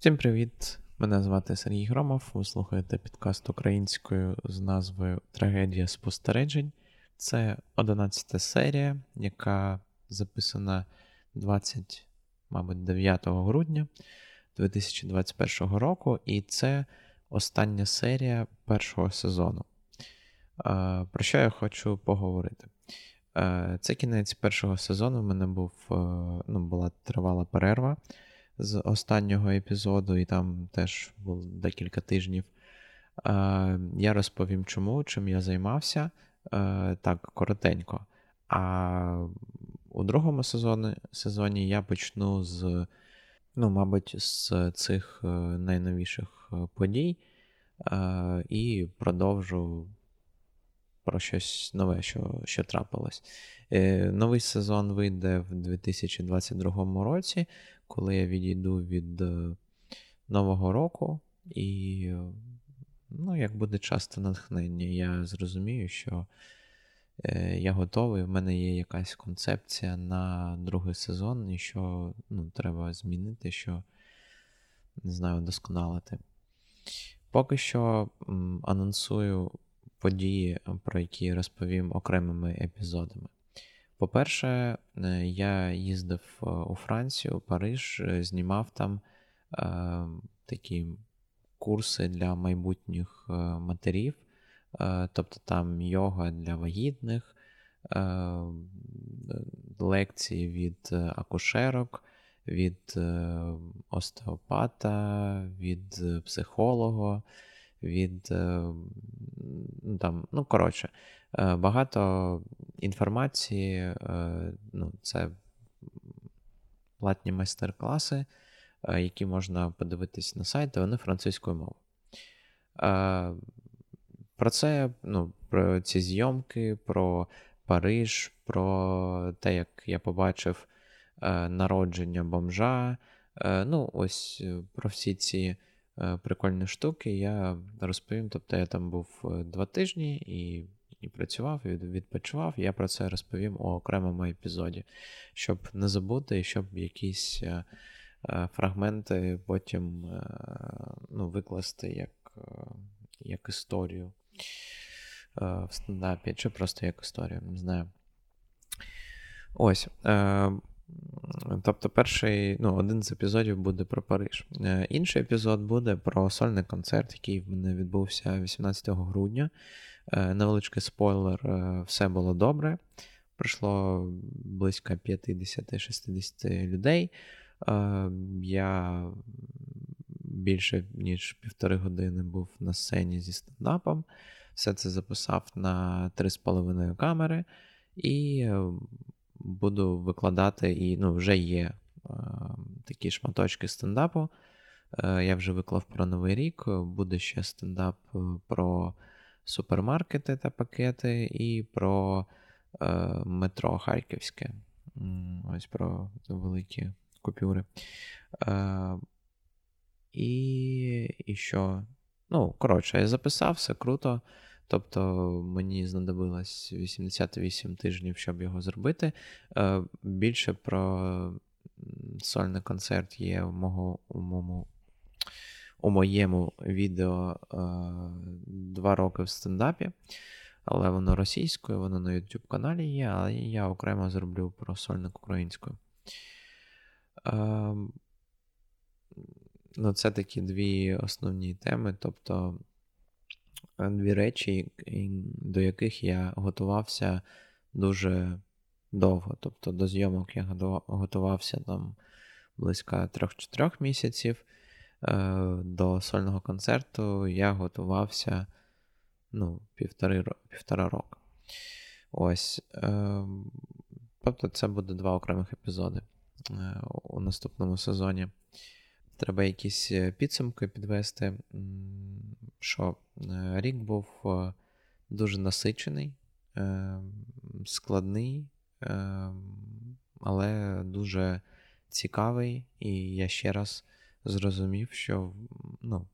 Всім привіт! Мене звати Сергій Громов. Ви слухаєте підкаст українською з назвою Трагедія спостережень. Це 11 серія, яка записана 20, мабуть, 9 грудня 2021 року, і це остання серія першого сезону. Про що я хочу поговорити? Це кінець першого сезону. У мене був, ну, була тривала перерва з останнього епізоду, і там теж було декілька тижнів. Я розповім, чому, чим я займався так коротенько. А у другому сезоні, сезоні я почну з, ну, мабуть, з цих найновіших подій і продовжу про щось нове, що що трапилось. Е, Новий сезон вийде в 2022 році, коли я відійду від е, Нового року, і, ну, як буде часто натхнення, я зрозумію, що е, я готовий, в мене є якась концепція на другий сезон, і що ну, треба змінити, що не знаю, вдосконалити. Поки що анонсую події, про які розповім окремими епізодами. По-перше, е, я їздив е, у Францію, Париж, е, знімав там такі курси для майбутніх матерів, тобто там йога для вагітних, лекції від акушерок, від остеопата, від психолога, від там, ну, коротше. Е, багато інформації, е, ну, це платні майстер-класи, е, які можна подивитись на сайті, вони французькою мовою. Про це, ну, про ці зйомки, про Париж, про те, як я побачив народження бомжа. Ну, ось про всі ці прикольні штуки я розповім. Тобто я там був два тижні і і працював, і відпочивав. Я про це розповім у окремому епізоді, щоб не забути, і щоб якісь е, е, фрагменти потім е, ну, викласти як, як історію в стендапі, чи просто як історію, не знаю. Ось. Тобто, перший, ну, один з епізодів буде про Париж. Інший епізод буде про сольний концерт, який в мене відбувся 18 грудня. Е, невеличкий спойлер, е, все було добре. Пройшло близько 50-60 людей. Е, я більше ніж півтори години був на сцені зі стендапом. Все це записав на 3,5 камери і буду викладати, і ну, вже є такі шматочки стендапу. Я вже виклав про Новий рік, буде ще стендап про супермаркети та пакети, і про е, метро Харківське. Ось про великі купюри. Е, І і що? Ну, коротше, я записав все круто. Тобто мені знадобилось 88 тижнів, щоб його зробити. Е, Більше про сольний концерт є в мого, у моєму у моєму відео е, два роки в стендапі, але воно російською, воно на YouTube каналі є, але я окремо зроблю про сольник українською. Е, ну, Це такі дві основні теми, тобто е, дві речі, до яких я готувався дуже довго. Тобто до зйомок я готувався там близько 3-4 місяців. Е, до сольного концерту я готувався ну, півтори, півтора року. Ось. Е, тобто, це буде два окремих епізоди е, у наступному сезоні. Треба якісь підсумки підвести. Що рік був дуже насичений, складний, але дуже цікавий. І я ще раз зрозумів, що ну,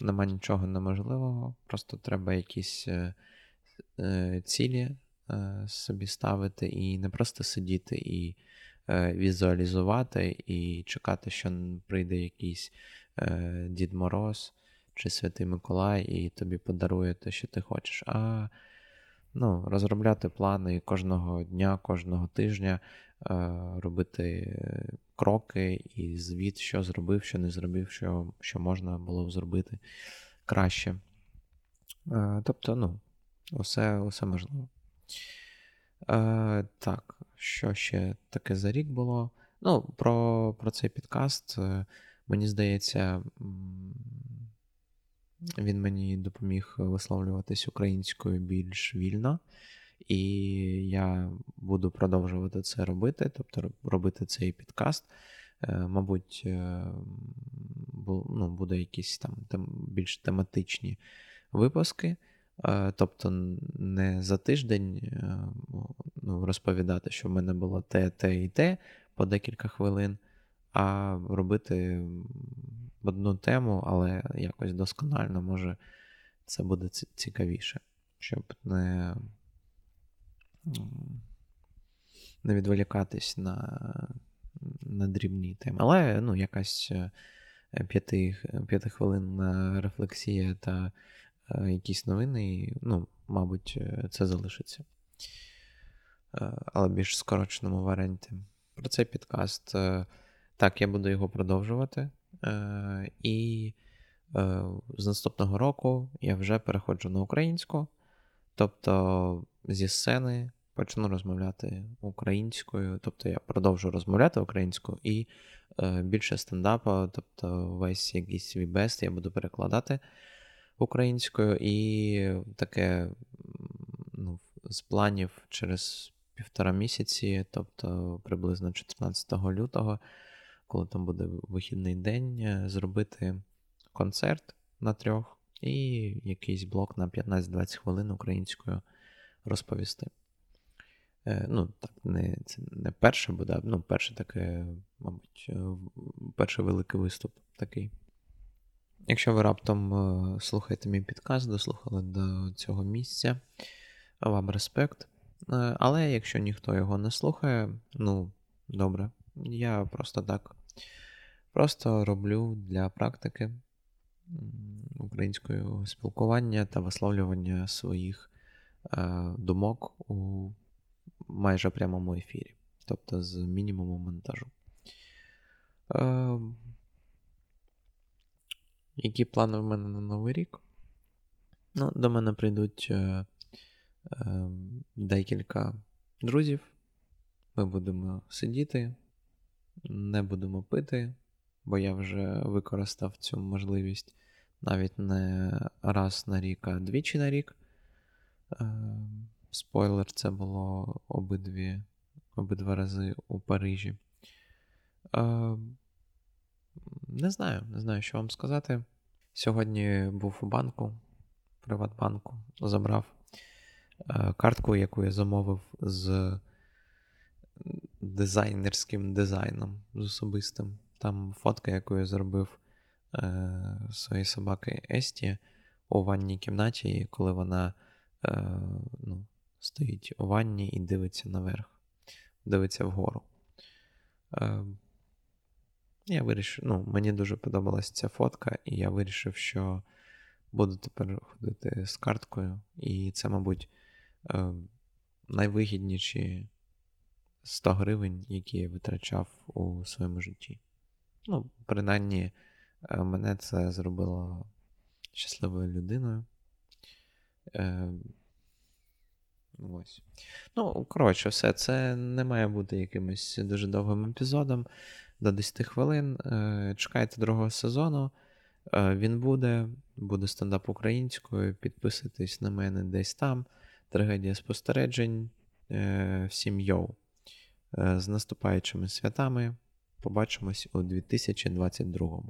нема нічого неможливого, просто треба якісь е, е, цілі е, собі ставити і не просто сидіти і е, візуалізувати, і чекати, що прийде якийсь е, Дід Мороз чи Святий Миколай і тобі подарує те, що ти хочеш. А ну, розробляти плани кожного дня, кожного тижня, е, робити кроки і звіт, що зробив, що не зробив, що що можна було б зробити краще. Е, тобто, ну, усе, усе можливо. Е, Так, що ще таке за рік було? Ну, про, про цей підкаст, мені здається. Він мені допоміг висловлюватись українською більш вільно, і я буду продовжувати це робити, тобто робити цей підкаст. Е, мабуть, е, ну, буде якісь там більш тематичні випуски. Е, тобто не за тиждень ну, розповідати, що в мене було те, те і те по декілька хвилин, а робити одну тему, але якось досконально, може, це буде цікавіше, щоб не не відволікатись на на дрібні теми. Але ну, якась е, п'яти, п'ятихвилинна рефлексія та е, якісь новини, ну, мабуть, е, це залишиться. Але більш скороченому варіанті. Про цей підкаст. Так, я буду його продовжувати. Е, і е, з наступного року я вже переходжу на українську. Тобто зі сцени почну розмовляти українською, тобто я продовжу розмовляти українською і е, більше стендапу, тобто весь якийсь свій бест я буду перекладати українською, і таке ну, з планів через півтора місяці, тобто приблизно 14 лютого коли там буде вихідний день, е, зробити концерт на трьох і якийсь блок на 15-20 хвилин українською розповісти. Е, ну, так, не, це не перше буде, ну, перше таке, мабуть, е, перший великий виступ такий. Якщо ви раптом слухаєте мій підкаст, дослухали до цього місця, вам респект. Але якщо ніхто його не слухає, ну, добре, я просто так Просто роблю для практики українського спілкування та висловлювання своїх е, думок у майже прямому ефірі, тобто з мінімумом монтажу. Е, які плани в мене на Новий рік? Ну, До мене прийдуть е, декілька друзів. Ми будемо сидіти, не будемо пити бо я вже використав цю можливість навіть не раз на рік, а двічі на рік. Е, спойлер, це було обидві, обидва рази у Парижі. Е, не знаю, не знаю, що вам сказати. Сьогодні був у банку, Приватбанку, забрав е, картку, яку я замовив з дизайнерським дизайном, з особистим. Там фотка, яку я зробив е, своєї собаки Есті у ванній кімнаті, коли вона е, ну, стоїть у ванні і дивиться наверх, дивиться вгору. Е, Я вирішив, ну, мені дуже подобалася ця фотка, і я вирішив, що буду тепер ходити з карткою. І це, мабуть, е, найвигідніші 100 гривень, які я витрачав у своєму житті. Ну, принаймні, е, мене це зробило щасливою людиною. Е, Ось. Ну, коротше, все. Це не має бути якимось дуже довгим епізодом до 10 хвилин. Е, чекайте другого сезону. Е, він буде, буде стендап українською. Підписуйтесь на мене десь там. Трагедія спостережень. Всім йоу. Е, з наступаючими святами. Побачимось у 2022